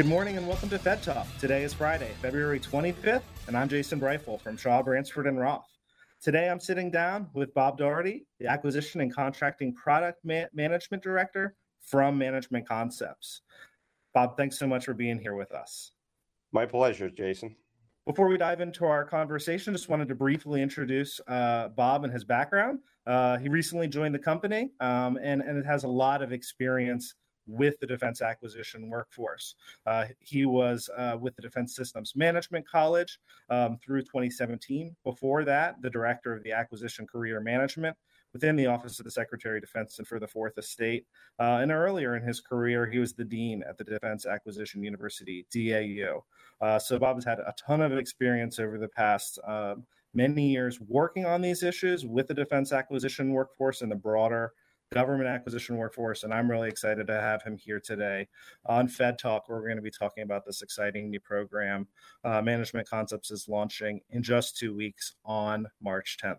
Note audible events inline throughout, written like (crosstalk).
Good morning and welcome to Fed Talk. Today is Friday, February 25th, and I'm Jason Briefel from Shaw, Bransford, and Roth. Today I'm sitting down with Bob Doherty, the Acquisition and Contracting Product Ma- Management Director from Management Concepts. Bob, thanks so much for being here with us. My pleasure, Jason. Before we dive into our conversation, just wanted to briefly introduce uh, Bob and his background. Uh, he recently joined the company um, and, and it has a lot of experience with the defense acquisition workforce. Uh, he was uh, with the Defense Systems Management College um, through 2017. Before that, the director of the Acquisition Career Management within the Office of the Secretary of Defense and for the Fourth Estate. Uh, and earlier in his career, he was the dean at the Defense Acquisition University, DAU. Uh, so Bob has had a ton of experience over the past um, many years working on these issues with the defense acquisition workforce and the broader government acquisition workforce. And I'm really excited to have him here today on Fed Talk, where we're going to be talking about this exciting new program. Uh, Management Concepts is launching in just two weeks on March 10th.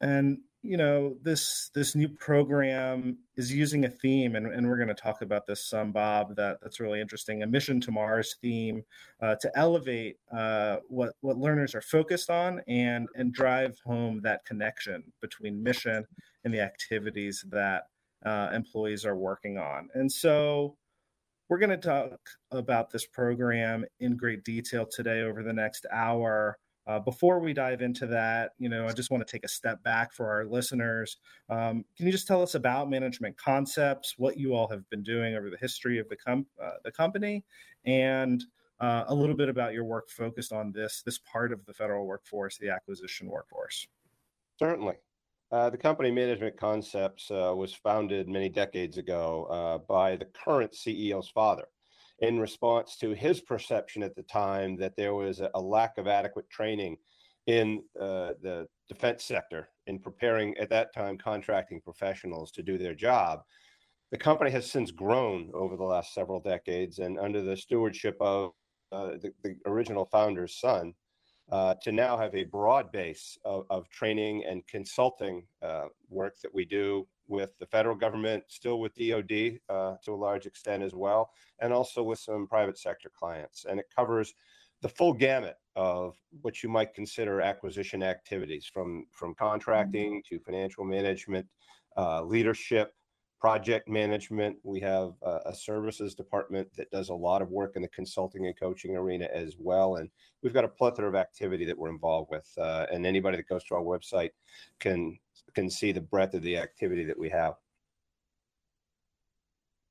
And you know this this new program is using a theme and, and we're going to talk about this some bob that that's really interesting. A mission to mars theme uh, to elevate uh, what what learners are focused on and and drive home that connection between mission and the activities that uh, employees are working on. And so we're going to talk about this program in great detail today over the next hour uh, before we dive into that, you know, I just want to take a step back for our listeners. Um, can you just tell us about management concepts, what you all have been doing over the history of the com- uh, the company, and uh, a little bit about your work focused on this this part of the federal workforce, the acquisition workforce? Certainly. Uh, the company Management Concepts uh, was founded many decades ago uh, by the current CEO's father in response to his perception at the time that there was a, a lack of adequate training in uh, the defense sector in preparing at that time contracting professionals to do their job. The company has since grown over the last several decades, and under the stewardship of uh, the, the, original founder's son, uh, to now have a broad base of, of training and consulting uh, work that we do with the federal government, still with DoD uh, to a large extent as well, and also with some private sector clients. And it covers the full gamut of what you might consider acquisition activities, from from contracting mm-hmm. to financial management, uh, leadership, project management. We have a, a, services department that does a lot of work in the consulting and coaching arena as well. And we've got a plethora of activity that we're involved with. Uh, and anybody that goes to our website can can see the breadth of the activity that we have.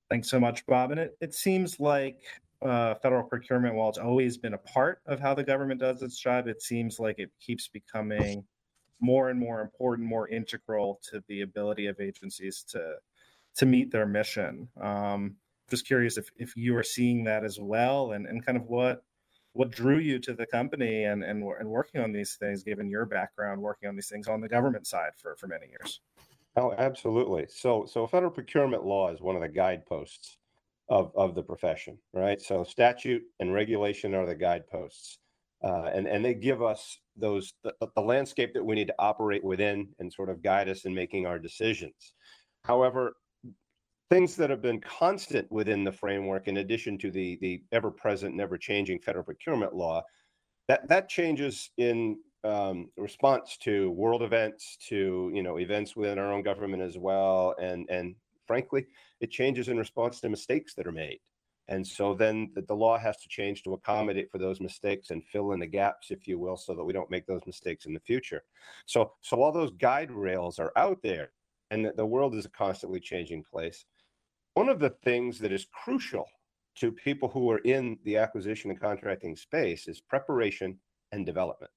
Thanks so much, Bob. And it, it seems like uh, federal procurement, while it's always been a part of how the government does its job, it seems like it keeps becoming more and more important, more integral to the ability of agencies to to meet their mission. Um, just curious if, if you are seeing that as well and, and kind of what what drew you to the company and, and and working on these things given your background working on these things on the government side for for many years. Oh absolutely. So so federal procurement law is one of the guideposts of of the profession right? So statute and regulation are the guideposts. Uh, and and they give us those the, the landscape that we need to operate within and sort of guide us in making our decisions. However things that have been constant within the framework, in addition to the the ever present, never changing federal procurement law, that that changes in um, response to world events, to you know events within our own government as well, and and frankly, it changes in response to mistakes that are made. And so then the, the law has to change to accommodate for those mistakes and fill in the gaps, if you will, so that we don't make those mistakes in the future. So so all those guide rails are out there and that the world is a constantly changing place. One of the things that is crucial to people who are in the acquisition and contracting space is preparation and development.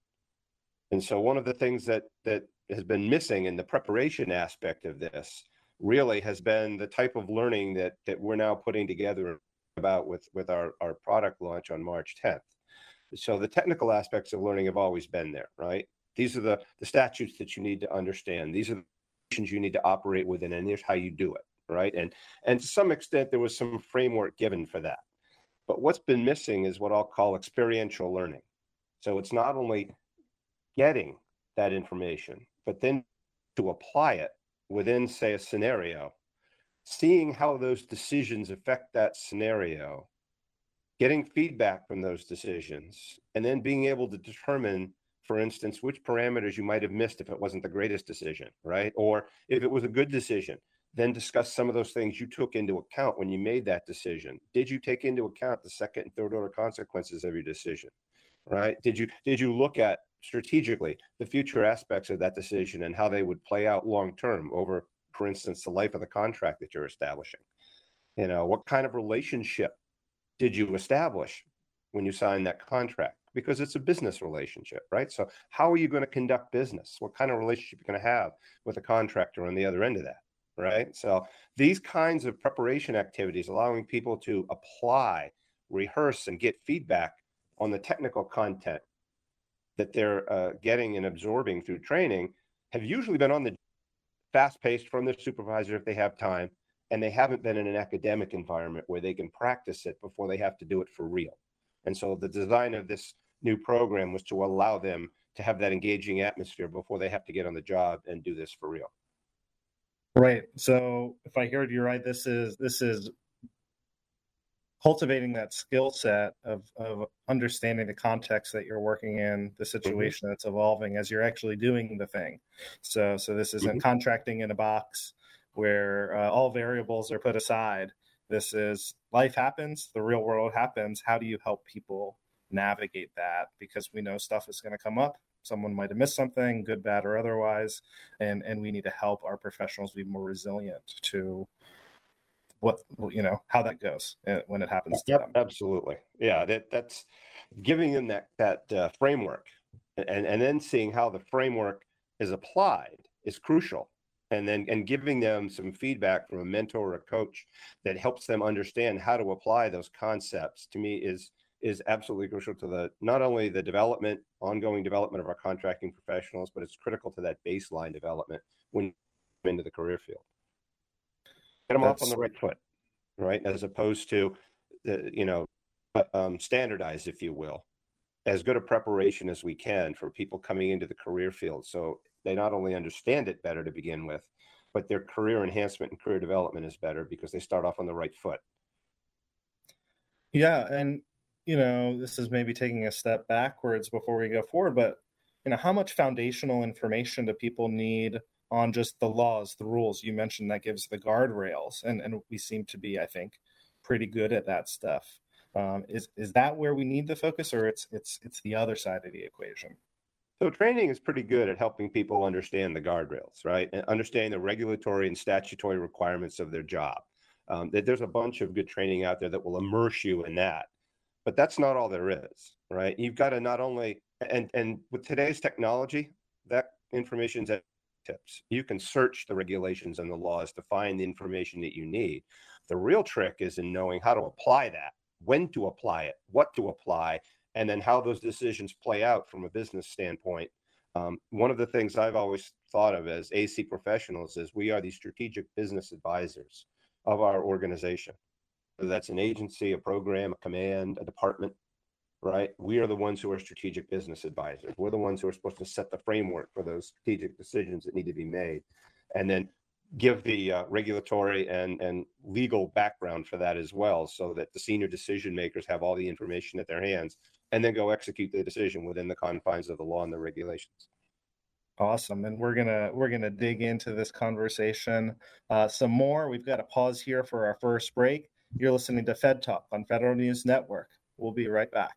And so one of the things that that has been missing in the preparation aspect of this really has been the type of learning that that we're now putting together about with with our our product launch on March 10th. So the technical aspects of learning have always been there, right? These are the the statutes that you need to understand. These are the you need to operate within, and here's how you do it, right? And and to some extent there was some framework given for that. But what's been missing is what I'll call experiential learning. So it's not only getting that information, but then to apply it within, say, a scenario, seeing how those decisions affect that scenario, getting feedback from those decisions, and then being able to determine, for instance, which parameters you might have missed if it wasn't the greatest decision, right? Or if it was a good decision, then discuss some of those things you took into account when you made that decision. Did you take into account the second and third order consequences of your decision? Right? Did you did you look at strategically the future aspects of that decision and how they would play out long term over, for instance, the life of the contract that you're establishing. You know, what kind of relationship did you establish when you signed that contract? Because it's a business relationship, right? So, how are you going to conduct business? What kind of relationship are you going to have with a contractor on the other end of that? Right. So, these kinds of preparation activities, allowing people to apply, rehearse, and get feedback on the technical content that they're uh, getting and absorbing through training have usually been on the fast paced from their supervisor if they have time, and they haven't been in an academic environment where they can practice it before they have to do it for real. And so the design of this new program was to allow them to have that engaging atmosphere before they have to get on the job and do this for real. Right. So if I heard you right, this is this is cultivating that skill set of, of understanding the context that you're working in the mm-hmm. situation mm-hmm. that's evolving as you're actually doing the thing so so this isn't mm-hmm. contracting in a box where uh, all variables are put aside this is life happens the real world happens how do you help people navigate that because we know stuff is going to come up someone might have missed something good bad or otherwise and and we need to help our professionals be more resilient to what you know how that goes uh, when it happens to yep, them. Absolutely, yeah. That that's giving them that that uh, framework, and and then seeing how the framework is applied is crucial, and then and giving them some feedback from a mentor or a coach that helps them understand how to apply those concepts. To me, is is absolutely crucial to the not only the development, ongoing development of our contracting professionals, but it's critical to that baseline development when into the career field get them That's... off on the right foot, right? As opposed to, the, you know, um, standardized, if you will, as good a preparation as we can for people coming into the career field. So they not only understand it better to begin with, but their career enhancement and career development is better because they start off on the right foot. Yeah, and you know, this is maybe taking a step backwards before we go forward, but you know, how much foundational information do people need on just the laws, the rules. You mentioned that gives the guardrails, and and we seem to be, I think, pretty good at that stuff. Um, is is that where we need the focus, or it's it's it's the other side of the equation? So training is pretty good at helping people understand the guardrails, right? And understand the regulatory and statutory requirements of their job. Um, there's a bunch of good training out there that will immerse you in that, but that's not all there is, right? You've got to not only and and with today's technology, that information's at tips. You can search the regulations and the laws to find the information that you need. The real trick is in knowing how to apply that, when to apply it, what to apply, and then how those decisions play out from a business standpoint. Um, one of the things I've always thought of as AC professionals is we are the strategic business advisors of our organization. Whether that's an agency, a program, a command, a department, right? We are the ones who are strategic business advisors. We're the ones who are supposed to set the framework for those strategic decisions that need to be made, and then give the uh, regulatory and and legal background for that as well, so that the senior decision makers have all the information at their hands, and then go execute the decision within the confines of the law and the regulations. Awesome, and we're gonna we're gonna dig into this conversation uh, some more. We've got to pause here for our first break. You're listening to Fed Talk on Federal News Network. We'll be right back.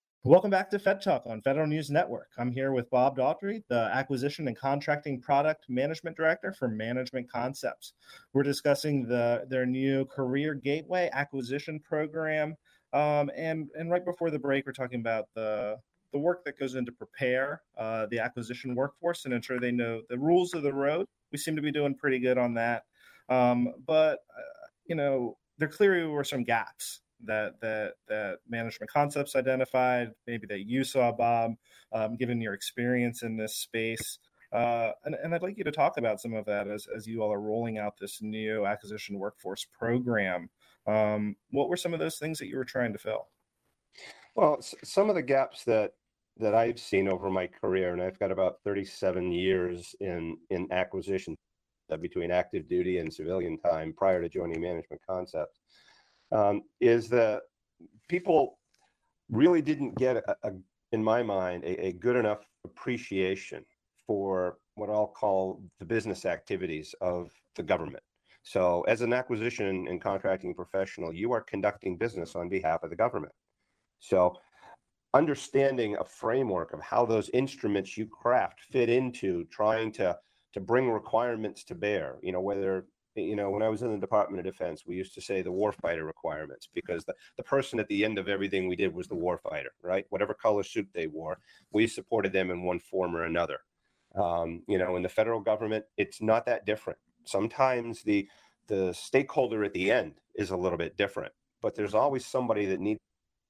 Welcome back to Fed Talk on Federal News Network. I'm here with Bob Daughtry, the Acquisition and Contracting Product Management Director for Management Concepts. We're discussing the their new Career Gateway Acquisition Program, um, and and right before the break, we're talking about the the work that goes into prepare uh, the acquisition workforce and ensure they know the rules of the road. We seem to be doing pretty good on that, um, but uh, you know there clearly were some gaps that that that management concepts identified, maybe that you saw, Bob, um, given your experience in this space. Uh, and, and, I'd like you to talk about some of that as, as you all are rolling out this new acquisition workforce program. Um, what were some of those things that you were trying to fill? Well, some of the gaps that that I've seen over my career, and I've got about 37 years in in acquisition uh, between active duty and civilian time prior to joining Management Concepts um, is that people really didn't get, a, a, in my mind, a, a good enough appreciation for what I'll call the business activities of the government. So, as an acquisition and contracting professional, you are conducting business on behalf of the government. So, understanding a framework of how those instruments you craft fit into trying to to bring requirements to bear, you know, whether you know, when I was in the Department of Defense, we used to say the warfighter requirements because the, the person at the end of everything we did was the warfighter, right? Whatever color suit they wore, we supported them in one form or another. Um, you know, in the federal government, it's not that different. Sometimes the the stakeholder at the end is a little bit different, but there's always somebody that needs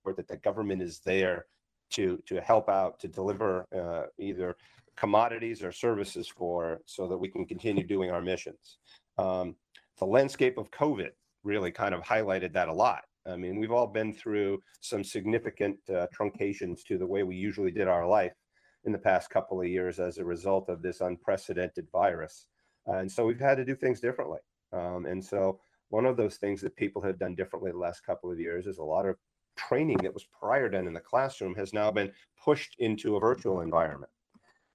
or that the government is there to to help out to deliver uh, either commodities or services for so that we can continue doing our missions. Um, the landscape of COVID really kind of highlighted that a lot. I mean, we've all been through some significant uh, truncations to the way we usually did our life in the past couple of years as a result of this unprecedented virus. and so we've had to do things differently. Um, and so one of those things that people have done differently the last couple of years is a lot of training that was prior done in the classroom has now been pushed into a virtual environment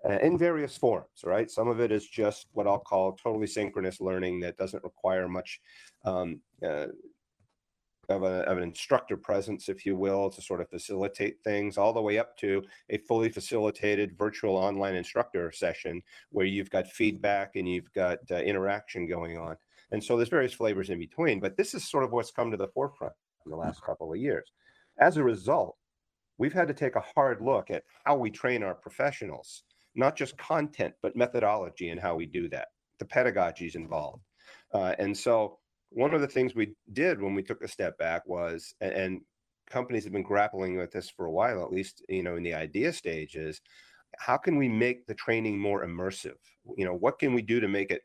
uh, in various forms, right? Some of it is just what I'll call totally synchronous learning that doesn't require much um, uh, of, a, of, an instructor presence, if you will, to sort of facilitate things, all the way up to a fully facilitated virtual online instructor session where you've got feedback and you've got uh, interaction going on. And so there's various flavors in between, but this is sort of what's come to the forefront in the last couple of years. As a result, we've had to take a hard look at how we train our professionals not just content, but methodology and how we do that. The pedagogy is involved. Uh, and so one of the things we did when we took a step back was, and companies have been grappling with this for a while, at least, you know, in the idea stage is how can we make the training more immersive? You know, what can we do to make it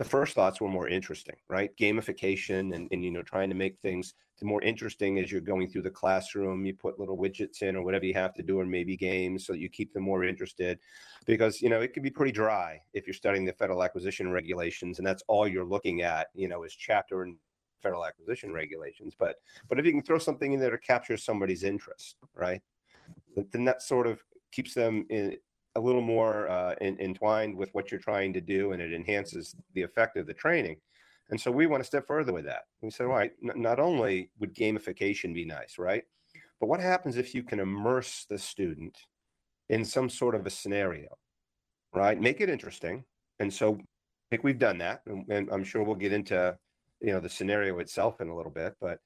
the first thoughts were more interesting, right? Gamification and, and you know trying to make things more interesting as you're going through the classroom. You put little widgets in or whatever you have to do, or maybe games, so that you keep them more interested. Because you know it can be pretty dry if you're studying the federal acquisition regulations, and that's all you're looking at. You know, is chapter and federal acquisition regulations. But but if you can throw something in there to capture somebody's interest, right? Then that sort of keeps them in, a little more uh, in, entwined with what you're trying to do and it enhances the effect of the training. And so we went a step further with that. We said, all right, n- not only would gamification be nice, right? But what happens if you can immerse the student in some sort of a scenario, right? Make it interesting. And so I think we've done that. And, and I'm sure we'll get into, you know, the scenario itself in a little bit, but,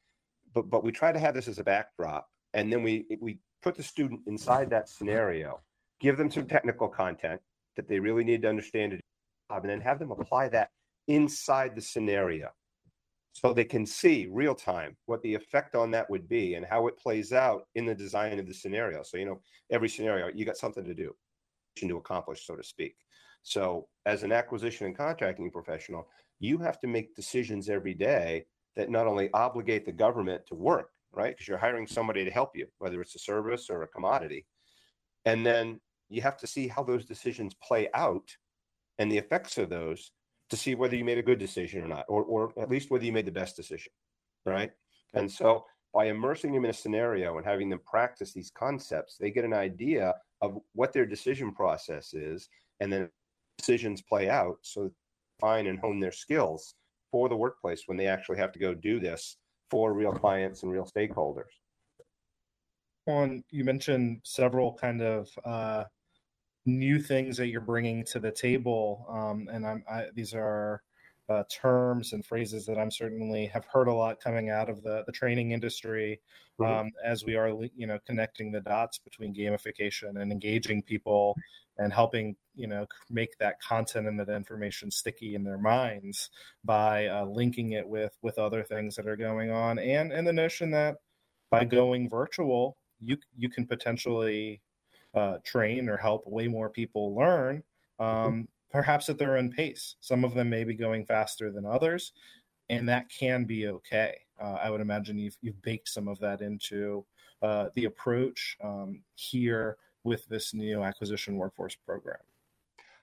but, but we try to have this as a backdrop. And then we, we put the student inside that scenario give them some technical content that they really need to understand to and then have them apply that inside the scenario so they can see real time what the effect on that would be and how it plays out in the design of the scenario. So you know every scenario you got something to do to accomplish so to speak. So as an acquisition and contracting professional you have to make decisions every day that not only obligate the government to work right? Because you're hiring somebody to help you whether it's a service or a commodity And then you have to see how those decisions play out and the effects of those to see whether you made a good decision or not, or, or at least whether you made the best decision. Right. And so by immersing them in a scenario and having them practice these concepts, they get an idea of what their decision process is, and then decisions play out so fine and hone their skills for the workplace when they actually have to go do this for real clients and real stakeholders. On you mentioned several kind of uh, new things that you're bringing to the table, um, and I'm, I, these are uh, terms and phrases that I'm certainly have heard a lot coming out of the, the training industry mm-hmm. um, as we are, you know, connecting the dots between gamification and engaging people and helping, you know, make that content and that information sticky in their minds by uh, linking it with with other things that are going on, and and the notion that by going virtual, you you can potentially uh, train or help way more people learn mm-hmm. um, perhaps at their own pace. Some of them may be going faster than others, and that can be okay. Uh, I would imagine you've, you've baked some of that into uh, the approach um, here with this new acquisition workforce program.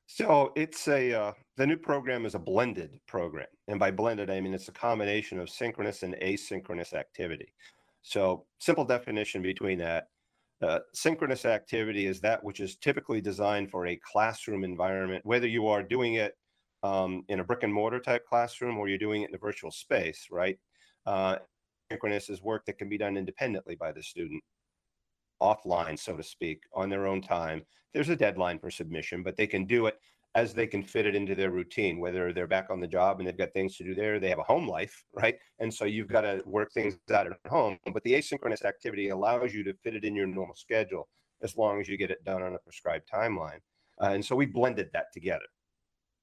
So it's a uh, the new program is a blended program, and by blended I mean it's a combination of synchronous and asynchronous activity. So simple definition between that uh, synchronous activity is that which is typically designed for a classroom environment, whether you are doing it um, in a brick and mortar type classroom or you're doing it in a virtual space, right? Uh, synchronous is work that can be done independently by the student, offline, so to speak, on their own time. There's a deadline for submission, but they can do it as they can fit it into their routine, whether they're back on the job and they've got things to do there, they have a home life, right? And so you've got to work things out at home. But the asynchronous activity allows you to fit it in your normal schedule as long as you get it done on a prescribed timeline. Uh, and so we blended that together.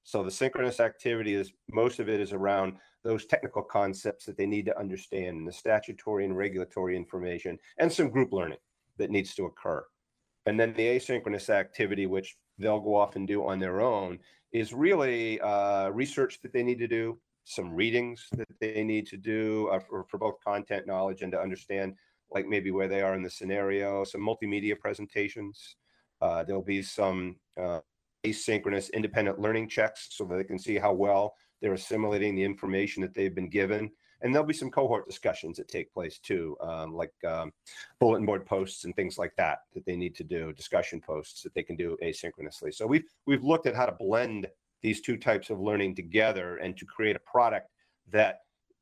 So the synchronous activity is most of it is around those technical concepts that they need to understand, the statutory and regulatory information, and some group learning that needs to occur. And then the asynchronous activity, which they'll go off and do on their own is really uh, research that they need to do, some readings that they need to do uh, for, for both content knowledge and to understand, like maybe where they are in the scenario, some multimedia presentations. Uh, there'll be some uh, asynchronous independent learning checks so that they can see how well they're assimilating the information that they've been given and there'll be some cohort discussions that take place too, um, like um, bulletin board posts and things like that that they need to do, discussion posts that they can do asynchronously. So we've we've looked at how to blend these two types of learning together and to create a product that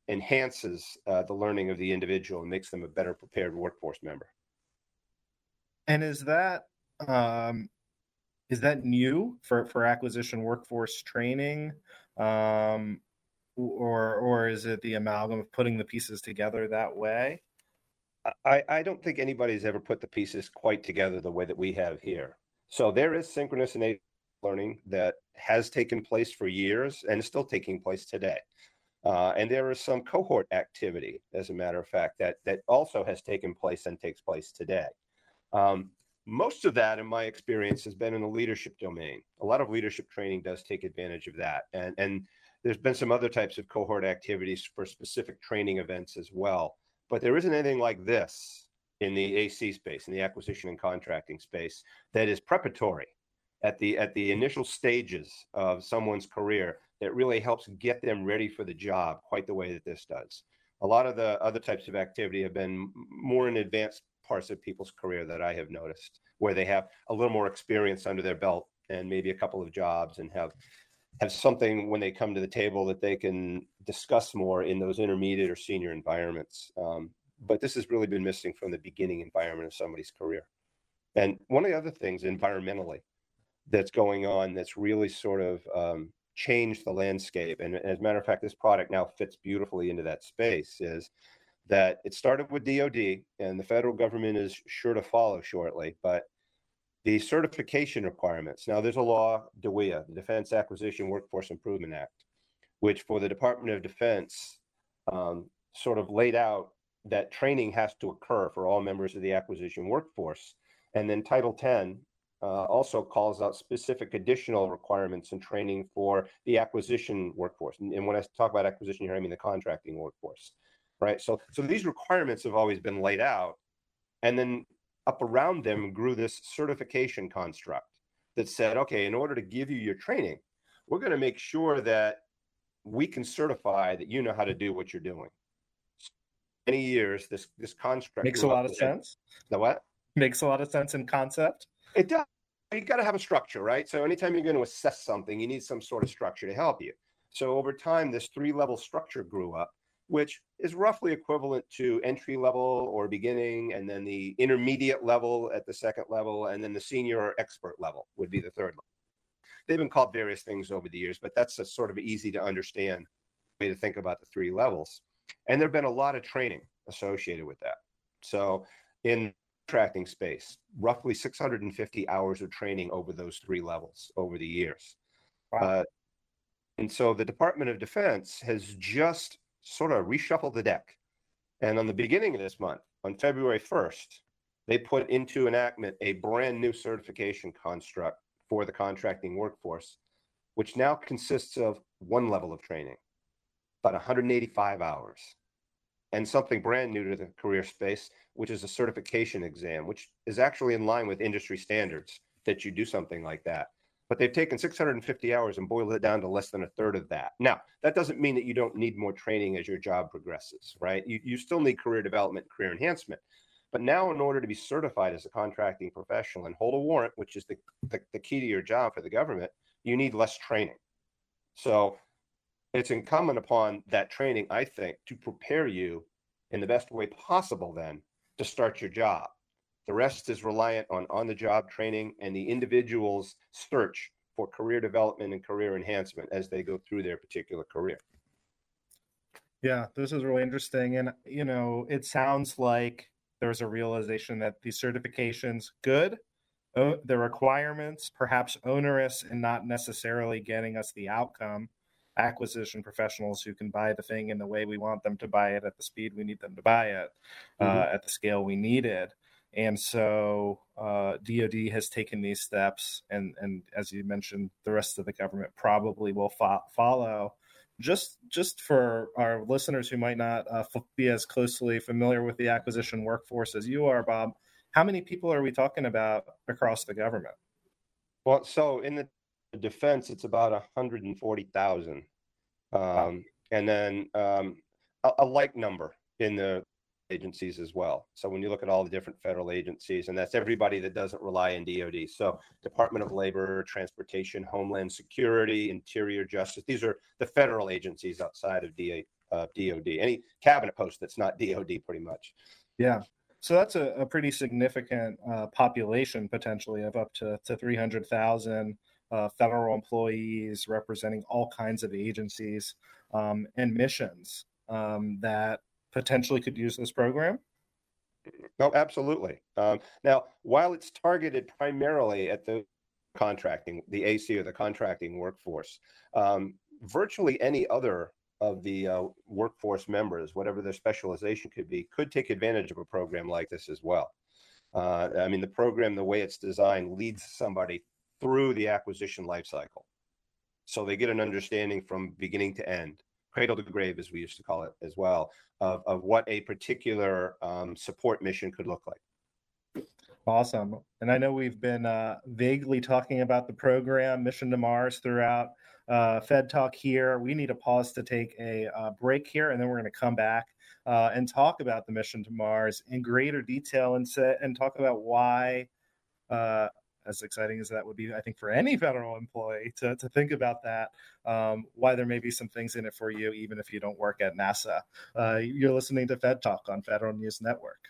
enhances uh, the learning of the individual and makes them a better prepared workforce member. And is that um, is that new for for acquisition workforce training? Um, or or is it the amalgam of putting the pieces together that way? I, I don't think anybody's ever put the pieces quite together the way that we have here. So there is synchronous and learning that has taken place for years and is still taking place today. Uh, and there is some cohort activity, as a matter of fact, that that also has taken place and takes place today. Um, most of that, in my experience, has been in the leadership domain. A lot of leadership training does take advantage of that, and and there's been some other types of cohort activities for specific training events as well. But there isn't anything like this in the AC space, in the acquisition and contracting space, that is preparatory at the at the initial stages of someone's career that really helps get them ready for the job quite the way that this does. A lot of the other types of activity have been more in advanced parts of people's career that I have noticed, where they have a little more experience under their belt and maybe a couple of jobs and have have something when they come to the table that they can discuss more in those intermediate or senior environments. Um, but this has really been missing from the beginning environment of somebody's career. And one of the other things environmentally that's going on that's really sort of um, changed the landscape, and as a matter of fact, this product now fits beautifully into that space, is that it started with DoD, and the federal government is sure to follow shortly. But the certification requirements. Now, there's a law, the Defense Acquisition Workforce Improvement Act, which for the Department of Defense um, sort of laid out that training has to occur for all members of the acquisition workforce. And then Title 10 uh, also calls out specific additional requirements and training for the acquisition workforce. And, and when I talk about acquisition here, I mean the contracting workforce, right? So, so these requirements have always been laid out. And then up around them grew this certification construct that said, okay, in order to give you your training, we're going to make sure that we can certify that you know how to do what you're doing. So many years, this this construct makes a lot of sense. The what makes a lot of sense in concept. It does. You got to have a structure, right? So anytime you're going to assess something, you need some sort of structure to help you. So over time, this three level structure grew up, which is roughly equivalent to entry level or beginning, and then the intermediate level at the second level, and then the senior or expert level would be the third level. They've been called various things over the years, but that's a sort of easy to understand way to think about the three levels. And there have been a lot of training associated with that. So in contracting space, roughly 650 hours of training over those three levels over the years. Wow. Uh, and so the Department of Defense has just sort of reshuffled the deck. And on the beginning of this month, on February 1st, they put into enactment a brand new certification construct for the contracting workforce, which now consists of one level of training, about 185 hours, and something brand new to the career space, which is a certification exam, which is actually in line with industry standards that you do something like that. But they've taken 650 hours and boiled it down to less than a third of that. Now, that doesn't mean that you don't need more training as your job progresses, right? You, you still need career development, career enhancement. But now, in order to be certified as a contracting professional and hold a warrant, which is the, the, the key to your job for the government, you need less training. So it's incumbent upon that training, I think, to prepare you in the best way possible then to start your job. The rest is reliant on on the job training and the individual's search for career development and career enhancement as they go through their particular career. Yeah, this is really interesting. And, you know, it sounds like there's a realization that these certifications good the requirements perhaps onerous and not necessarily getting us the outcome acquisition professionals who can buy the thing in the way we want them to buy it at the speed we need them to buy it mm-hmm. uh, at the scale we need it and so uh, DoD has taken these steps, and and as you mentioned, the rest of the government probably will fo- follow just just for our listeners who might not uh, be as closely familiar with the acquisition workforce as you are, Bob, how many people are we talking about across the government? Well, so in the defense, it's about 140,000, um, wow. and then um, a, a like number in the agencies as well. So when you look at all the different federal agencies, and that's everybody that doesn't rely on DoD. So Department of Labor, Transportation, Homeland Security, Interior Justice. These are the federal agencies outside of DA, uh, DoD. Any cabinet post that's not (laughs) DoD, pretty much. Yeah. So that's a, a pretty significant uh, population potentially of up to, to 300,000 uh, federal employees representing all kinds of agencies um, and missions um, that potentially could use this program? No, absolutely. Um, now, while it's targeted primarily at the contracting, the AC or the contracting workforce, um, virtually any other of the uh, workforce members, whatever their specialization could be, could take advantage of a program like this as well. Uh, I mean, the program, the way it's designed, leads somebody through the acquisition lifecycle. So they get an understanding from beginning to end cradle to grave, as we used to call it as well, of, of what a particular um, support mission could look like. Awesome. And I know we've been uh, vaguely talking about the program, Mission to Mars, throughout uh, Fed Talk here. We need a pause to take a uh, break here, and then we're going to come back uh, and talk about the mission to Mars in greater detail and, say, and talk about why uh, as exciting as that would be, I think, for any (laughs) federal employee to, to think about that, um, why there may be some things in it for you, even if you don't work at NASA. Uh, you're listening to Fed Talk on Federal News Network.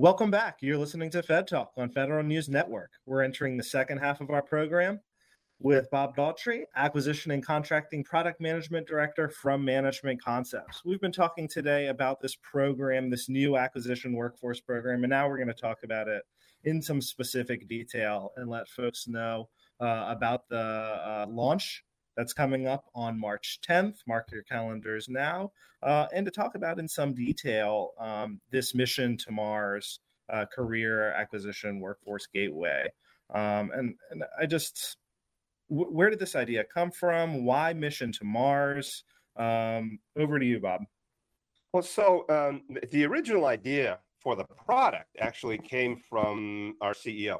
Welcome back. You're listening to Fed Talk on Federal News Network. We're entering the second half of our program with Bob Daughtry, Acquisition and Contracting Product Management Director from Management Concepts. We've been talking today about this program, this new acquisition workforce program, and now we're going to talk about it in some specific detail and let folks know uh, about the uh, launch that's coming up on March 10th. Mark your calendars now. Uh, and to talk about in some detail um, this mission to Mars uh, career acquisition workforce gateway. Um, and, and I just, w- where did this idea come from? Why mission to Mars? Um, over to you, Bob. Well, so um, the original idea for the product actually came from our CEO,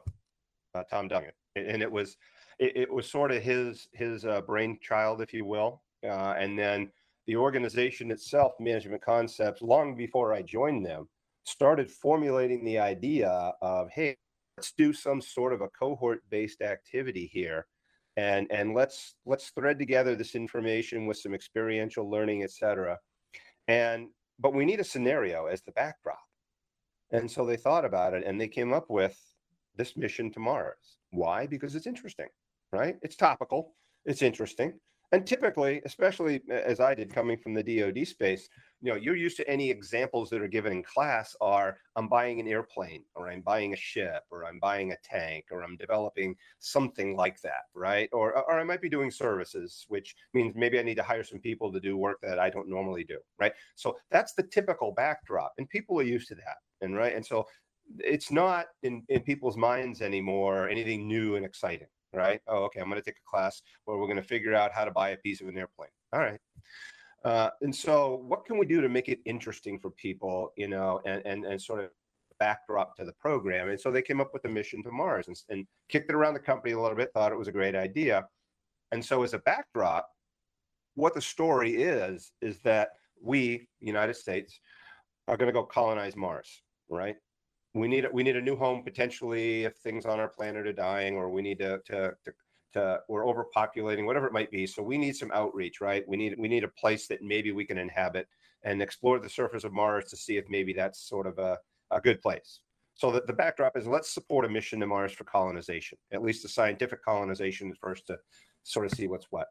uh, Tom Dungan, and it was it, it was sort of his his uh, brainchild, if you will. Uh, and then the organization itself, Management Concepts, long before I joined them, started formulating the idea of, hey, let's do some sort of a cohort-based activity here, and and let's let's thread together this information with some experiential learning, et cetera. And but we need a scenario as the backdrop. And so they thought about it and they came up with this mission to Mars. Why? Because it's interesting right? It's topical, it's interesting. And typically, especially uh, as I did coming from the DoD space, you know, you're used to any examples that are given in class are I'm buying an airplane or I'm buying a ship or I'm buying a tank or I'm developing something like that, right? Or or I might be doing services, which means maybe I need to hire some people to do work that I don't normally do, right? So that's the typical backdrop and people are used to that. And right. And so it's not in, in people's minds anymore anything new and exciting right? Oh, okay, I'm going to take a class where we're going to figure out how to buy a piece of an airplane. All right. Uh, and so, what can we do to make it interesting for people, you know, and and and sort of backdrop to the program? And so they came up with a mission to Mars and, and kicked it around the company a little bit, thought it was a great idea. And so, as a backdrop, what the story is is that we, United States, are going to go colonize Mars, right? We need we need a new home potentially if things on our planet are dying or we need to to to, to we're overpopulating whatever it might be. So we need some outreach right? We need we need a place that maybe we can inhabit and explore the surface of mars to see if maybe that's sort of a, a good place. So that the backdrop is let's support a mission to mars for colonization at least the scientific colonization first to sort of see what's what.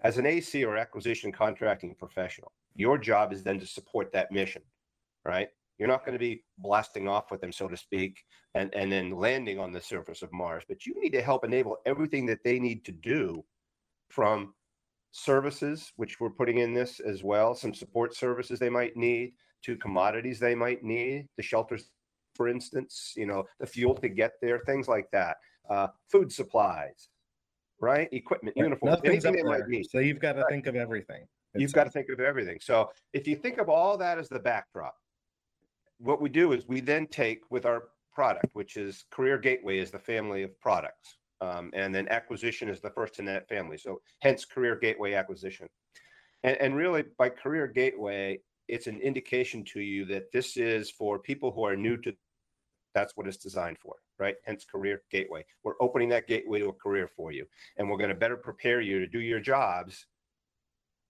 As an ac or acquisition contracting professional your job is then to support that mission right you're not going to be blasting off with them, so to speak, and, and then landing on the surface of Mars. But you need to help enable everything that they need to do from services, which we're putting in this as well, some support services they might need, to commodities they might need, the shelters, for instance, you know, the fuel to get there, things like that, uh, food supplies, right? Equipment, uniforms, anything it might be. So you've got to right. think of everything. You've got to think of everything. So if you think of all that as the backdrop, what we do is we then take with our product, which is Career Gateway is the family of products. Um, and then acquisition is the first in that family. So hence Career Gateway acquisition. And, and really by Career Gateway, it's an indication to you that this is for people who are new to that's what it's designed for, right? Hence Career Gateway. We're opening that gateway to a career for you. And we're going to better prepare you to do your jobs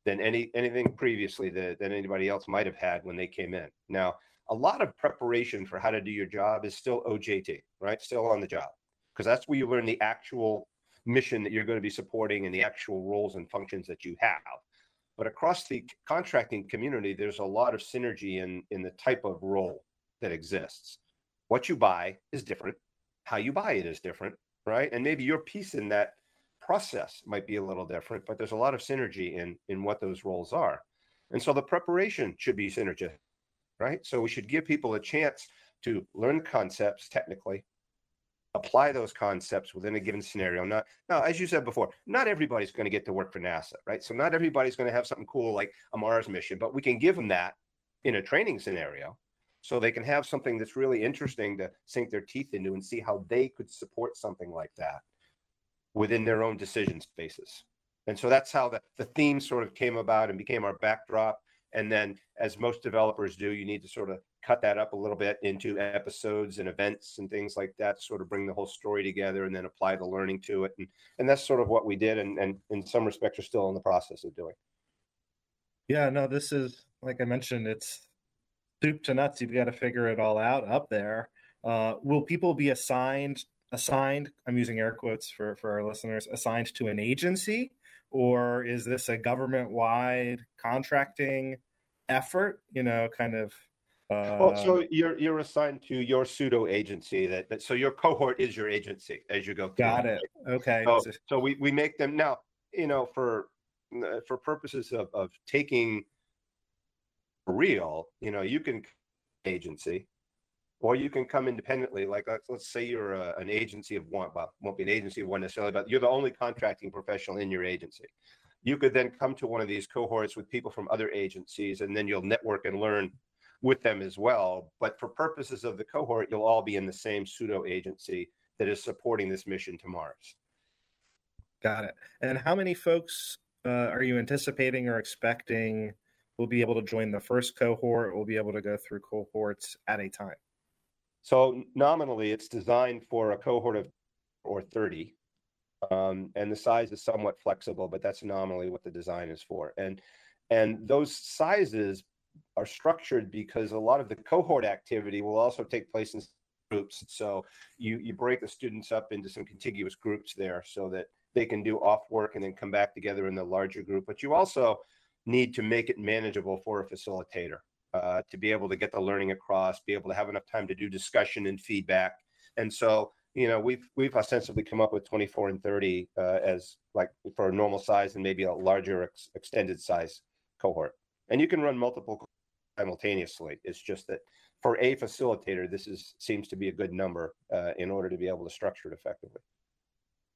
than any anything previously that, than anybody else might have had when they came in. Now, a lot of preparation for how to do your job is still OJT, right? Still on the job, because that's where you learn the actual mission that you're going to be supporting and the actual roles and functions that you have. But across the contracting community, there's a lot of synergy in, in the type of role that exists. What you buy is different, how you buy it is different, right? And maybe your piece in that process might be a little different, but there's a lot of synergy in in what those roles are. And so the preparation should be synergistic right? So we should give people a chance to learn concepts technically, apply those concepts within a given scenario. Not now, as you said before, not everybody's going to get to work for NASA, right? So not everybody's going to have something cool like a Mars mission, but we can give them that in a training scenario so they can have something that's really interesting to sink their teeth into and see how they could support something like that within their own decision spaces. And so that's how the, the theme sort of came about and became our backdrop. And then, as most developers do, you need to sort of cut that up a little bit into episodes and events and things like that, sort of bring the whole story together and then apply the learning to it. And, and that's sort of what we did. And, and in some respects, are still in the process of doing. Yeah, no, this is, like I mentioned, it's soup to nuts. You've got to figure it all out up there. Uh, will people be assigned assigned? I'm using air quotes for for our listeners. Assigned to an agency, or is this a government wide contracting effort? You know, kind of. Uh, well, so you're you're assigned to your pseudo agency that, that so your cohort is your agency as you go. Got it. Okay. So, so we we make them now. You know, for for purposes of of taking real, you know, you can agency or you can come independently. Like let's, let's say you're a, an agency of one, well, won't be an agency of one necessarily, but you're the only contracting professional in your agency. You could then come to one of these cohorts with people from other agencies, and then you'll network and learn with them as well. But for purposes of the cohort, you'll all be in the same pseudo agency that is supporting this mission to Mars. Got it. And how many folks uh, are you anticipating or expecting will be able to join the first cohort? Will be able to go through cohorts at a time. So nominally, it's designed for a cohort of or 30, um, and the size is somewhat flexible, but that's nominally what the design is for. And and those sizes are structured because a lot of the cohort activity will also take place in groups. So you you break the students up into some contiguous groups there, so that they can do off work and then come back together in the larger group. But you also need to make it manageable for a facilitator uh, to be able to get the learning across, be able to have enough time to do discussion and feedback. And so, you know, we've we've ostensibly come up with 24 and 30 uh, as like for a normal size and maybe a larger ex- extended size cohort. And you can run multiple simultaneously. It's just that for a facilitator, this is seems to be a good number uh, in order to be able to structure it effectively.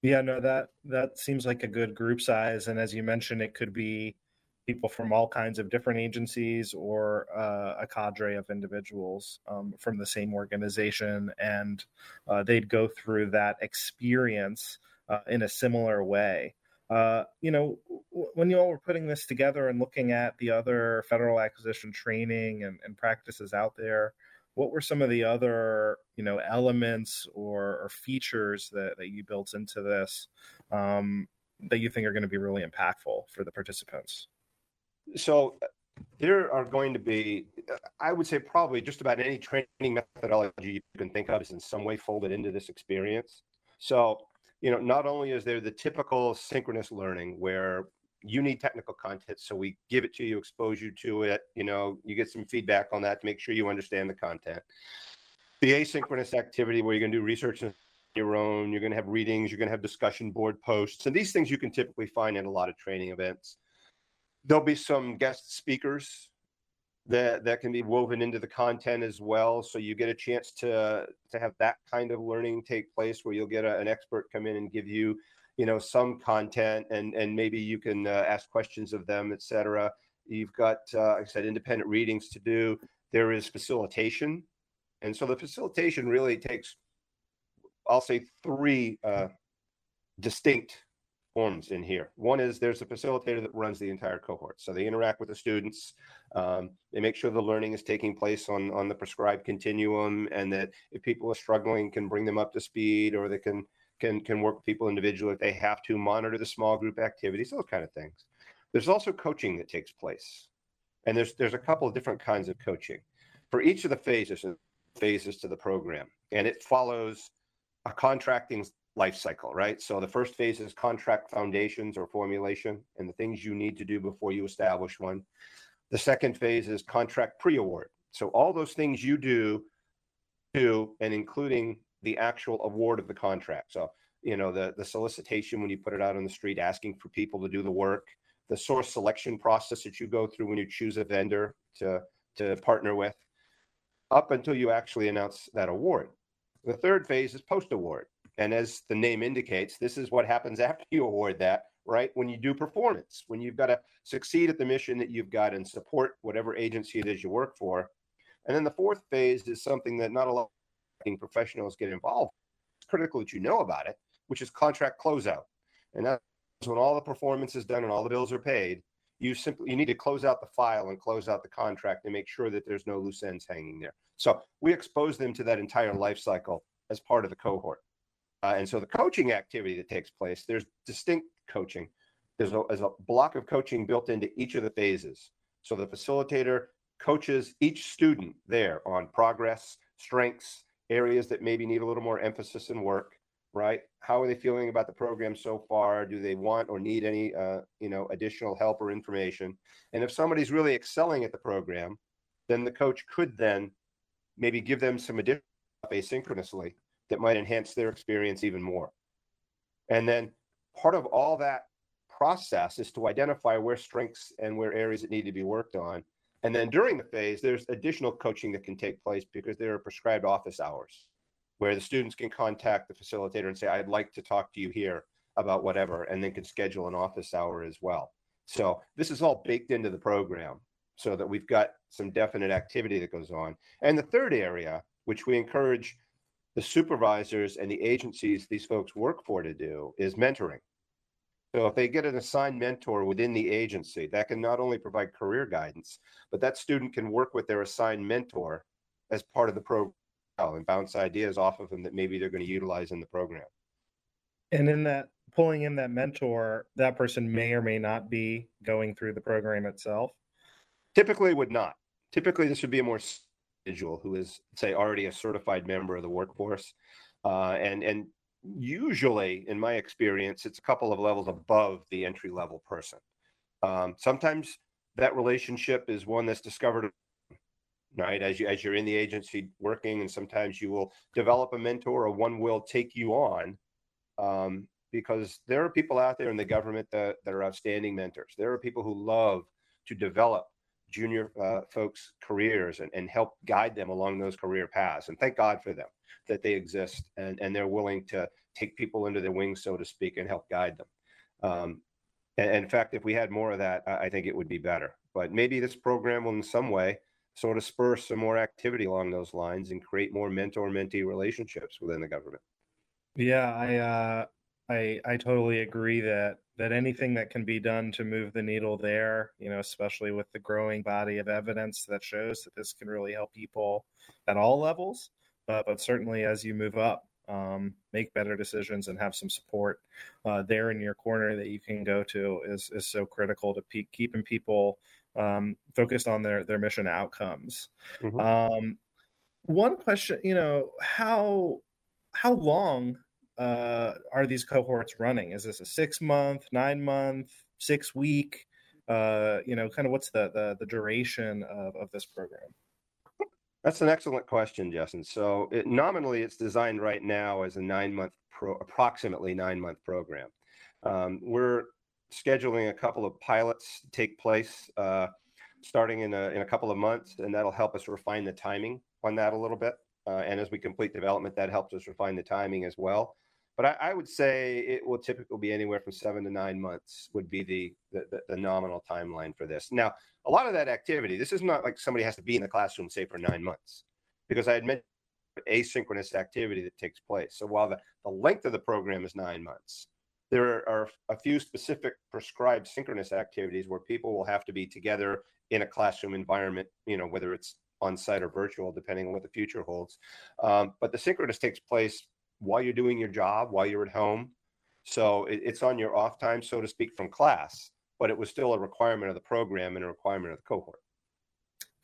Yeah, no, that that seems like a good group size, and as you mentioned, it could be people from all kinds of different agencies or uh, a cadre of individuals um, from the same organization, and uh, they'd go through that experience uh, in a similar way. Uh, you know, when you all were putting this together and looking at the other federal acquisition training and, and practices out there, what were some of the other you know elements or, or features that, that you built into this um, that you think are going to be really impactful for the participants? So uh, there are going to be, uh, I would say, probably just about any training methodology you can think of is in some way folded into this experience. So, you know, not only is there the typical synchronous learning where you need technical content, so we give it to you, expose you to it, you know, you get some feedback on that to make sure you understand the content. The asynchronous activity where you're going to do research on your own, you're going to have readings, you're going to have discussion board posts, and these things you can typically find in a lot of training events there'll be some guest speakers that that can be woven into the content as well. So you get a chance to to have that kind of learning take place where you'll get a, an expert come in and give you you know some content and and maybe you can uh, ask questions of them etc you've got uh, like i said independent readings to do. There is facilitation. And so the facilitation really takes i'll say three uh, distinct forms in here. One is there's a facilitator that runs the entire cohort. So they interact with the students. Um, they make sure the learning is taking place on, on the prescribed continuum and that if people are struggling, can bring them up to speed or they can can can work with people individually if they have to monitor the small group activities, those kind of things. There's also coaching that takes place. And there's there's a couple of different kinds of coaching for each of the phases phases to the program. And it follows a contracting life cycle, right? So the first phase is contract foundations or formulation and the things you need to do before you establish one. The second phase is contract pre-award. So all those things you do to and including the actual award of the contract. So, you know, the the solicitation when you put it out on the street asking for people to do the work, the source selection process that you go through when you choose a vendor to to partner with up until you actually announce that award. The third phase is post award. And as the name indicates, this is what happens (laughs) after you award that, right? When you do performance, when you've got to succeed at the mission that you've got and support whatever agency it is you work for, And then the fourth phase is something that not a lot of professionals get involved. It's critical that you know about it, which is contract closeout. And that's when all the performance is done and all the bills are paid. You simply you need to close out the file and close out the contract and make sure that there's no loose ends hanging there. So we expose them to that entire life cycle as part of the cohort. Uh, and so the coaching activity that takes place, there's distinct coaching. There's a, there's a block of coaching built into each of the phases. So the facilitator coaches each student there on progress, strengths, areas that maybe need a little more emphasis and work, right? How are they feeling about the program so far? Do they want or need any, uh, you know, additional help or information? And if somebody's really excelling at the program, then the coach could then maybe give them some additional asynchronously that might enhance their experience even more. And then part of all that process is to identify where strengths and where areas that need to be worked on. And then during the phase, there's additional coaching that can take place because there are prescribed office hours where the students can contact the facilitator and say, I'd like to talk to you here about whatever, and then can schedule an office hour as well. So this is all baked into the program so that we've got some definite activity that goes on. And the third area, which we encourage the supervisors and the agencies these folks work for to do, is mentoring. So if they get an assigned mentor within the agency, that can not only provide career guidance, but that student can work with their assigned mentor as part of the program and bounce ideas off of them that maybe they're going to utilize in the program. And in that pulling in that mentor, that person may or may not be going through the program itself. Typically would not. Typically this would be a more individual who is say already a certified member of the workforce. Uh, and and usually in my experience it's a couple of levels above the entry level person. Um, sometimes that relationship is one that's discovered right? As you as you're in the agency working and sometimes you will develop a mentor or one will take you on um, because there are people out there in the government that, that are outstanding mentors. There are people who love to develop junior uh, folks careers and, and help guide them along those career paths and thank god for them that they exist and, and they're willing to take people under their wings, so to speak, and help guide them. Um, and, in fact, if we had more of that, I, I think it would be better. But maybe this program will, in some way, sort of spur some more activity along those lines and create more mentor-mentee relationships within the government. Yeah, I uh, I I totally agree that that anything that can be done to move the needle there, you know, especially with the growing body of evidence that shows that this can really help people at all levels, uh, but certainly as you move up, um, make better decisions and have some support uh, there in your corner that you can go to is is so critical to pe- keeping people um, focused on their their mission outcomes. Mm-hmm. Um, one question, you know, how how long uh, are these cohorts running? Is this a six month, nine month, six week? Uh, you know, kind of what's the the, the duration of, of this program? That's an excellent question, Justin. So it, nominally, it's designed right now as a nine-month, pro, approximately nine-month program. Um, we're scheduling a couple of pilots to take place uh, starting in a, in a couple of months, and that'll help us refine the timing on that a little bit. Uh, and as we complete development, that helps us refine the timing as well. But I, I, would say it will typically be anywhere from seven to nine months would be the, the, the nominal timeline for this. Now, a lot of that activity, this is not like somebody has to be in the classroom, say, for nine months, because I mentioned asynchronous activity that takes place. So while the, the length of the program is nine months, there are a few specific prescribed synchronous activities where people will have to be together in a classroom environment, you know, whether it's on site or virtual, depending on what the future holds. Um, but the synchronous takes place while you're doing your job, while you're at home. So it, it's on your off time, so to speak, from class, but it was still a requirement of the program and a requirement of the cohort.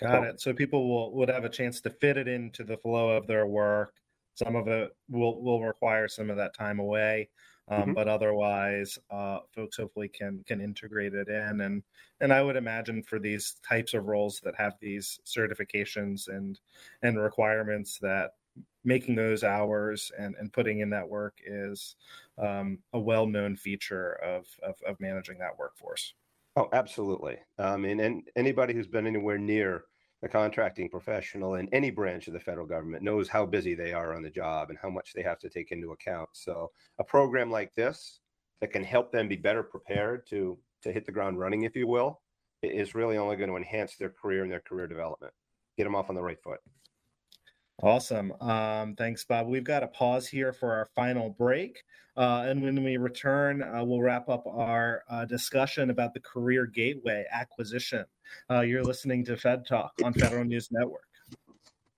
Got so, it. So people will would have a chance to fit it into the flow of their work. Some of it will will require some of that time away, um, mm-hmm. but otherwise, uh, folks hopefully can can integrate it in. And and I would imagine for these types of roles that have these certifications and and requirements that making those hours and, and putting in that work is um, a well-known feature of, of, of managing that workforce. Oh, absolutely. I mean, and anybody who's been anywhere near a contracting professional in any branch of the federal government knows how busy they are on the job and how much they have to take into account. So, a program like this that can help them be better prepared to to hit the ground running, if you will, is really only going to enhance their career and their career development. get them off on the right foot. Awesome. Um, thanks, Bob. We've got a pause here for our final break. Uh, and when we return, uh, we'll wrap up our uh, discussion about the Career Gateway acquisition. Uh, you're listening to Fed Talk on Federal News Network.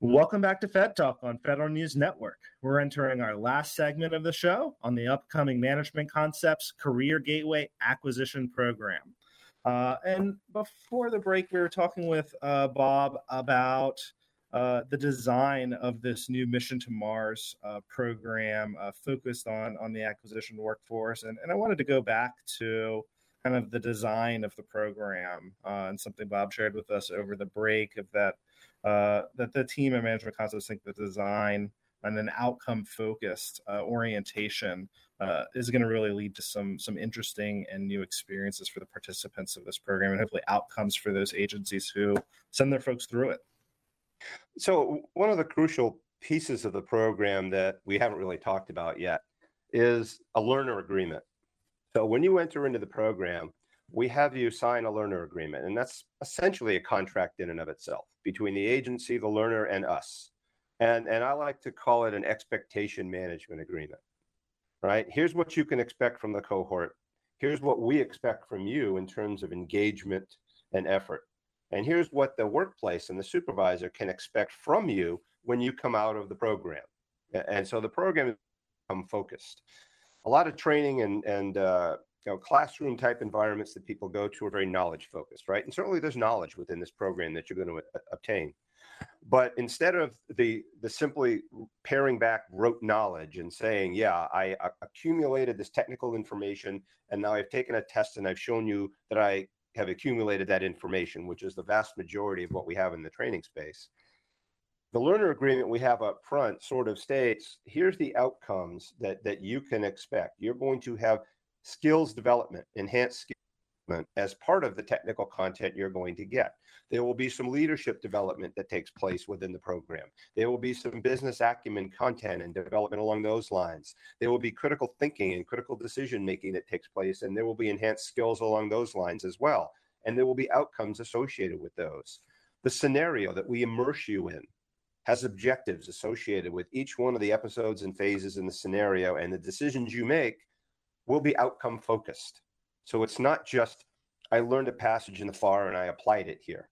Welcome back to Fed Talk on Federal News Network. We're entering our last segment of the show on the upcoming Management Concepts Career Gateway Acquisition Program. Uh, and before the break, we were talking with uh, Bob about uh, the design of this new Mission to Mars uh, program uh, focused on, on the acquisition workforce. And, and I wanted to go back to kind of the design of the program uh, and something Bob shared with us over the break of that uh, that the team and management concepts think the design and an outcome focused uh, orientation uh, is going to really lead to some some interesting and new experiences for the participants of this program and hopefully outcomes for those agencies who send their folks through it. So one of the crucial pieces of the program that we haven't really talked about yet is a learner agreement. So when you enter into the program we have you sign a learner agreement and that's essentially a contract in and of itself between the agency, the learner, and us. And, and I like to call it an expectation management agreement, right? Here's what you can expect from the cohort. Here's what we expect from you in terms of engagement and effort. And here's what the workplace and the supervisor can expect from you when you come out of the program. And so the program is focused. A lot of training and, and uh, you know, classroom type environments that people go to are very knowledge focused, right? And certainly there's knowledge within this program that you're going to a- obtain. But instead of the the simply paring back rote knowledge and saying, yeah, I uh, accumulated this technical information and now I've taken a test and I've shown you that I have accumulated that information, which is the vast majority of what we have in the training space. The learner agreement we have up front sort of states, here's the outcomes that that you can expect. You're going to have skills development, enhanced skills development as part of the technical content you're going to get. There will be some leadership development that takes place within the program. There will be some business acumen content and development along those lines. There will be critical thinking and critical decision making that takes place, and there will be enhanced skills along those lines as well. And there will be outcomes associated with those. The scenario that we immerse you in has objectives associated with each one of the episodes and phases in the scenario, and the decisions you make will be outcome focused. So it's not just, I learned a passage in the FAR and I applied it here.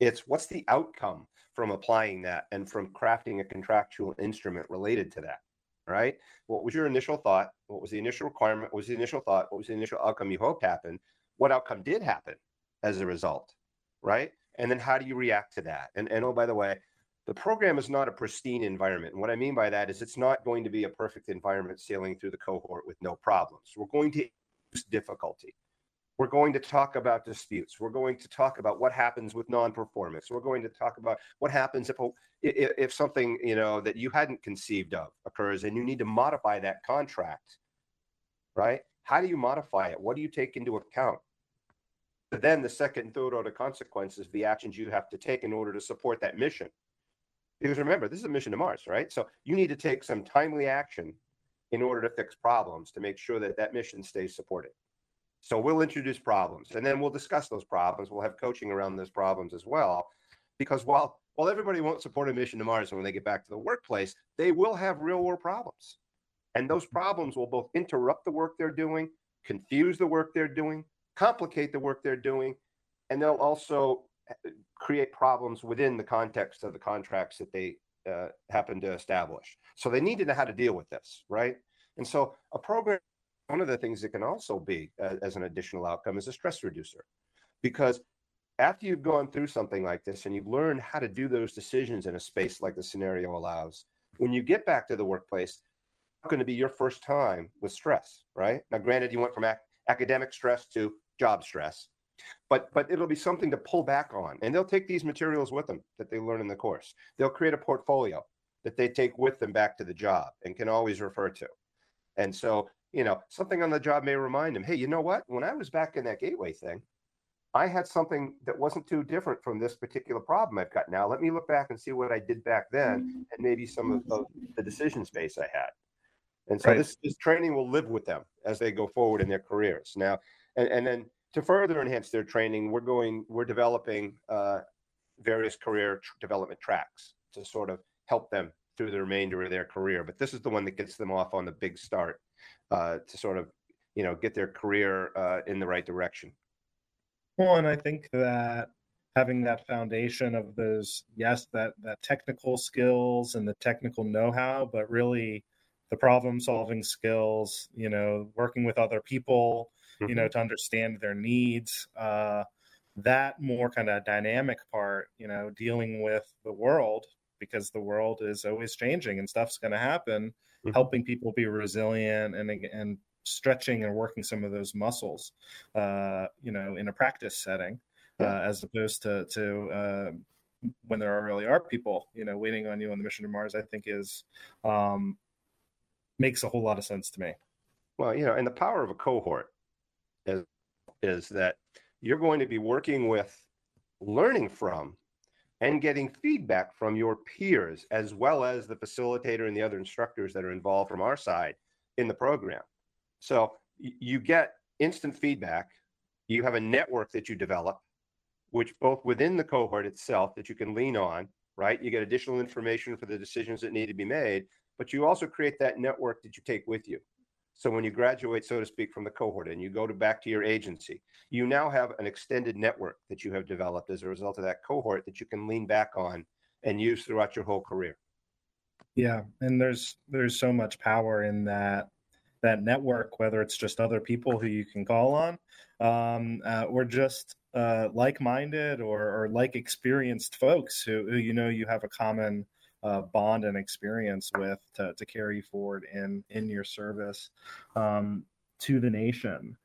It's what's the outcome from applying that and from crafting a contractual instrument related to that, right? What was your initial thought? What was the initial requirement? What was the initial thought? What was the initial outcome you hoped happened? What outcome did happen as a result, right? And then how do you react to that? And, and oh, by the way, the program is not a pristine environment. And what I mean by that is it's not going to be a perfect environment sailing through the cohort with no problems. We're going to use difficulty. We're going to talk about disputes. We're going to talk about what happens with non-performance. We're going to talk about what happens if, oh, if, if something you know that you hadn't conceived of occurs and you need to modify that contract, right? How do you modify it? What do you take into account? But then the second and third order consequences, the actions you have to take in order to support that mission. Because remember, this is a mission to Mars, right? So you need to take some timely action in order to fix problems to make sure that that mission stays supported. So we'll introduce problems and then we'll discuss those problems. We'll have coaching around those problems as well. Because while while everybody won't support a mission to Mars when they get back to the workplace, they will have real world problems. And those problems will both interrupt the work they're doing, confuse the work they're doing, complicate the work they're doing, and they'll also create problems within the context of the contracts that they uh, happen to establish. So they need to know how to deal with this, right? And so a program, one of the things that can also be uh, as an additional outcome is a stress reducer, because after you've gone through something like this and you've learned how to do those decisions in a space like the scenario allows, when you get back to the workplace, it's going to be your first time with stress, right? Now, granted, you went from ac- academic stress to job stress, but but it'll be something to pull back on and they'll take these materials with them that they learn in the course. They'll create a portfolio that they take with them back to the job and can always refer to. And so you know something on the job may remind them hey you know what? When i was back in that gateway thing i had something that wasn't too different from this particular problem i've got now. Let me look back and see what i did back then mm-hmm. and maybe some of, of the decision space i had. And so right. this, this training will live with them as they go forward in their careers. Now and, and then to further enhance their training, we're going, we're developing uh, various career tr- development tracks to sort of help them through the remainder of their career. But this is the one that gets them off on the big start uh, to sort of, you know, get their career uh, in the right direction. Well, and I think that having that foundation of those, yes, that that technical skills and the technical know-how, but really the problem-solving skills, you know, working with other people, mm-hmm. you know, to understand their needs. Uh, that more kind of dynamic part, you know, dealing with the world because the world is always changing and stuff's going to happen. Mm-hmm. Helping people be resilient and and stretching and working some of those muscles, uh, you know, in a practice setting, uh, as opposed to to uh, when there really are people, you know, waiting on you on the mission to Mars. I think is um, makes a whole lot of sense to me. Well, you know, and the power of a cohort is, is that you're going to be working with, learning from, and getting feedback from your peers, as well as the facilitator and the other instructors that are involved from our side in the program. So you get instant feedback. You have a network that you develop, which both within the cohort itself that you can lean on, right? You get additional information for the decisions that need to be made, but you also create that network that you take with you. So when you graduate, so to speak, from the cohort and you go to back to your agency, you now have an extended network that you have developed as a result of that cohort that you can lean back on and use throughout your whole career. Yeah, and there's there's so much power in that that network, whether it's just other people who you can call on, um, uh, or just uh, like-minded or, or like experienced folks who, who you know you have a common uh, bond and experience with to, to carry forward in in your service um, to the nation.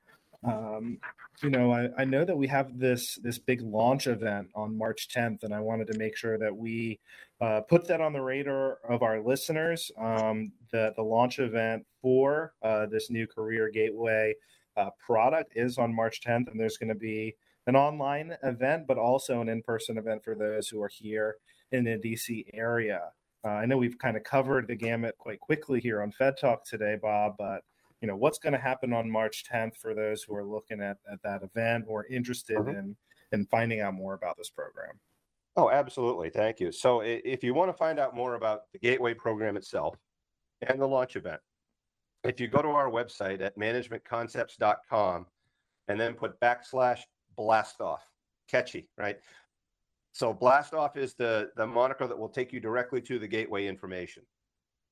Um, you know, I, I know that we have this this big launch event on March 10th, and I wanted to make sure that we uh, put that on the radar of our listeners. Um, the the launch event for uh, this new Career Gateway uh, product is on March 10th, and there's going to be an online event, but also an in person event for those who are here in the DC area. Uh, I know we've kind of covered the gamut quite quickly here on Fed Talk today, Bob, but you know what's going to happen on March 10th for those who are looking at, at that event or interested mm-hmm. in in finding out more about this program. Oh, absolutely. Thank you. So if you want to find out more about the Gateway program itself and the launch event, if you go to our website at managementconcepts.com and then put backslash blast off, catchy, right? So blast off is the the moniker that will take you directly to the gateway information.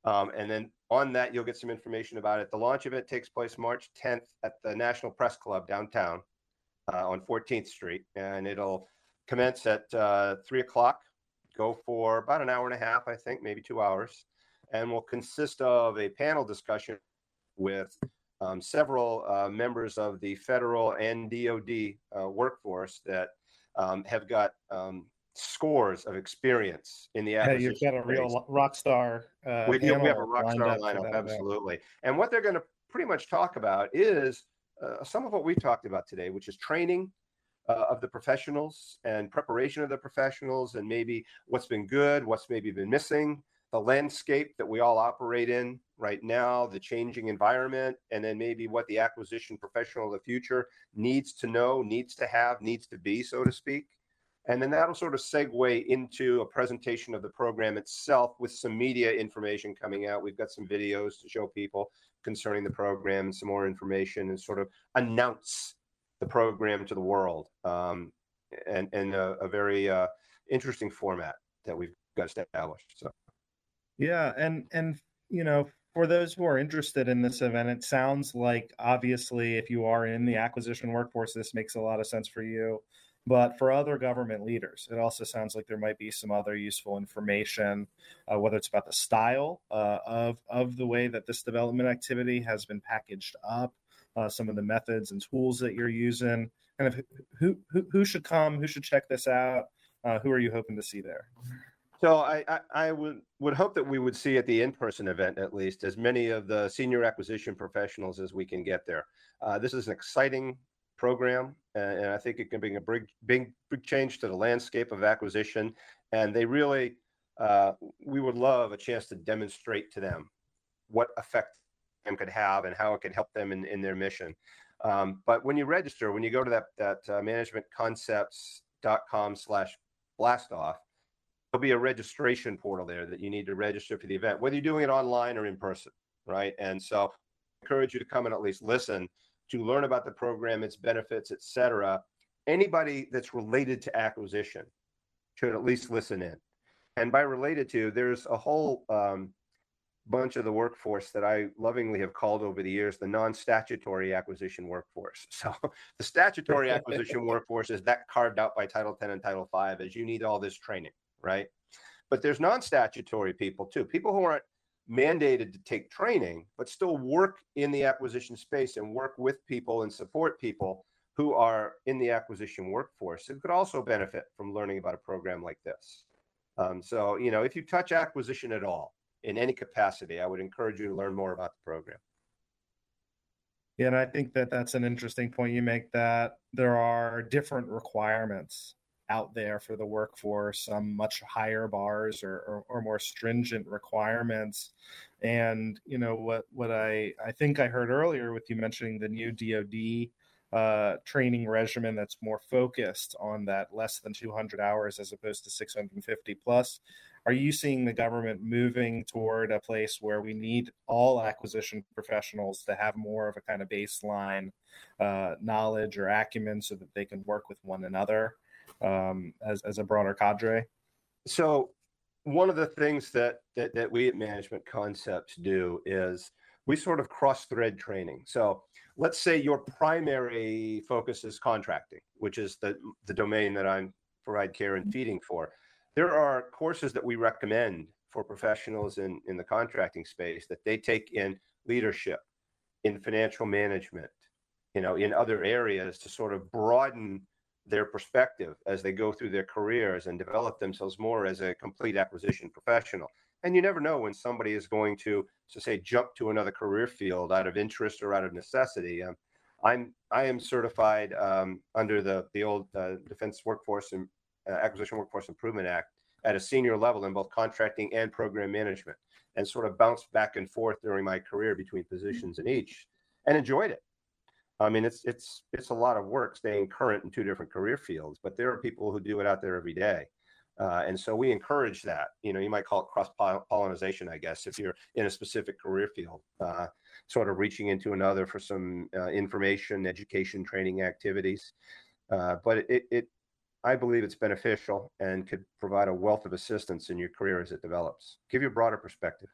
Um, and then on that, you'll get some information about it. The launch event takes place March 10th at the National Press Club downtown uh, on 14th Street, and it'll commence at uh, three o'clock. Go for about an hour and a half, I think, maybe two hours, and will consist of a panel discussion with um, several uh, members of the federal and DoD uh, workforce that um, have got um, scores of experience in the yeah, you've got a real rock star. Uh, we, we have a rock star lineup, absolutely. Event. And what they're going to pretty much talk about is uh, some of what we talked about today, which is training uh, of the professionals and preparation of the professionals, and maybe what's been good, what's maybe been missing, the landscape that we all operate in right now, the changing environment, and then maybe what the acquisition professional of the future needs to know, needs to have, needs to be, so to speak. And then that'll sort of segue into a presentation of the program itself with some media information coming out. We've got some videos to show people concerning the program and some more information and sort of announce the program to the world um, and, and a, a very uh, interesting format that we've got established. So. Yeah, and and you know, for those who are interested in this event, it sounds like obviously if you are in the acquisition workforce, this makes a lot of sense for you. But for other government leaders, it also sounds like there might be some other useful information, uh, whether it's about the style uh, of of the way that this development activity has been packaged up, uh, some of the methods and tools that you're using. Of who who, who should come, who should check this out, uh, who are you hoping to see there? So I, I, I, would would hope that we would see at the in-person event at least as many of the senior acquisition professionals as we can get there. Uh, this is an exciting program, and, and, I think it can bring a big big big change to the landscape of acquisition. And they really, uh, we would love a chance to demonstrate to them what effect them could have and how it could help them in, in their mission. Um, but when you register, when you go to that that uh, managementconcepts.com slash blastoff there'll be a registration portal there that you need to register for the event, whether you're doing it online or in person, right? And so I encourage you to come and at least listen to learn about the program, its benefits, et cetera. Anybody that's related to acquisition should at least listen in. And by related to, there's a whole um, bunch of the workforce that I lovingly have called over the years the non-statutory acquisition workforce. (laughs) So the statutory (laughs) acquisition workforce is that carved out by Title 10 and Title 5 as you need all this training right? But there's non-statutory people too, people who aren't mandated to take training, but still work in the acquisition space and work with people and support people who are in the acquisition workforce who could also benefit from learning about a program like this. Um, so, you know, if you touch acquisition at all in any capacity, I would encourage you to learn more about the program. Yeah, and I think that that's an interesting point you make that there are different requirements out there for the workforce, some much higher bars or, or, or, more stringent requirements. And you know what what I I think I heard earlier with you mentioning the new DoD uh, training regimen that's more focused on that less than 200 hours as opposed to 650 plus. Are you seeing the government moving toward a place where we need all acquisition professionals to have more of a kind of baseline uh, knowledge or acumen so that they can work with one another? Um, as as a broader cadre? So one of the things that, that that we at Management Concepts do is we sort of cross thread training. So let's say your primary focus is contracting, which is the the domain that I'm provide care and feeding for. There are courses that we recommend for professionals in, in the contracting space that they take in leadership, in financial management, you know, in other areas to sort of broaden their perspective as they go through their careers and develop themselves more as a complete acquisition professional. And you never know when somebody is going to, to say, jump to another career field out of interest or out of necessity. Um, I'm I am certified um, under the the old uh, Defense Workforce and uh, Acquisition Workforce Improvement Act at a senior level in both contracting and program management, and sort of bounced back and forth during my career between positions in each, and enjoyed it. I mean, it's it's it's a lot of work staying current in two different career fields, but there are people who do it out there every day, uh, and so we encourage that. You know, you might call it cross pollination, I guess, if you're in a specific career field, uh, sort of reaching into another for some uh, information, education, training activities. Uh, but it, it, I believe it's beneficial and could provide a wealth of assistance in your career as it develops. Give you a broader perspective.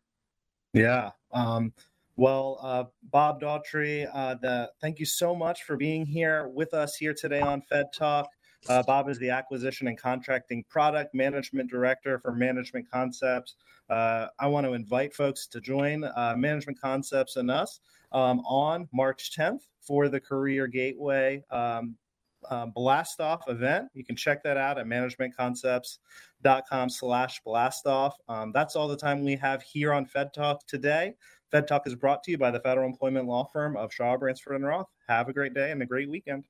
Yeah. Um, well, uh, Bob Daughtry, uh, the, thank you so much for being here with us here today on Fed Talk. Uh, Bob is the Acquisition and Contracting Product Management Director for Management Concepts. Uh, I want to invite folks to join uh, Management Concepts and us um, on March 10th for the Career Gateway um, um, blast off event. You can check that out at managementconcepts.com slash blast off. Um, that's all the time we have here on Fed Talk today. Fed Talk is brought to you by the federal employment law firm of Shaw, Bransford, and Roth. Have a great day and a great weekend.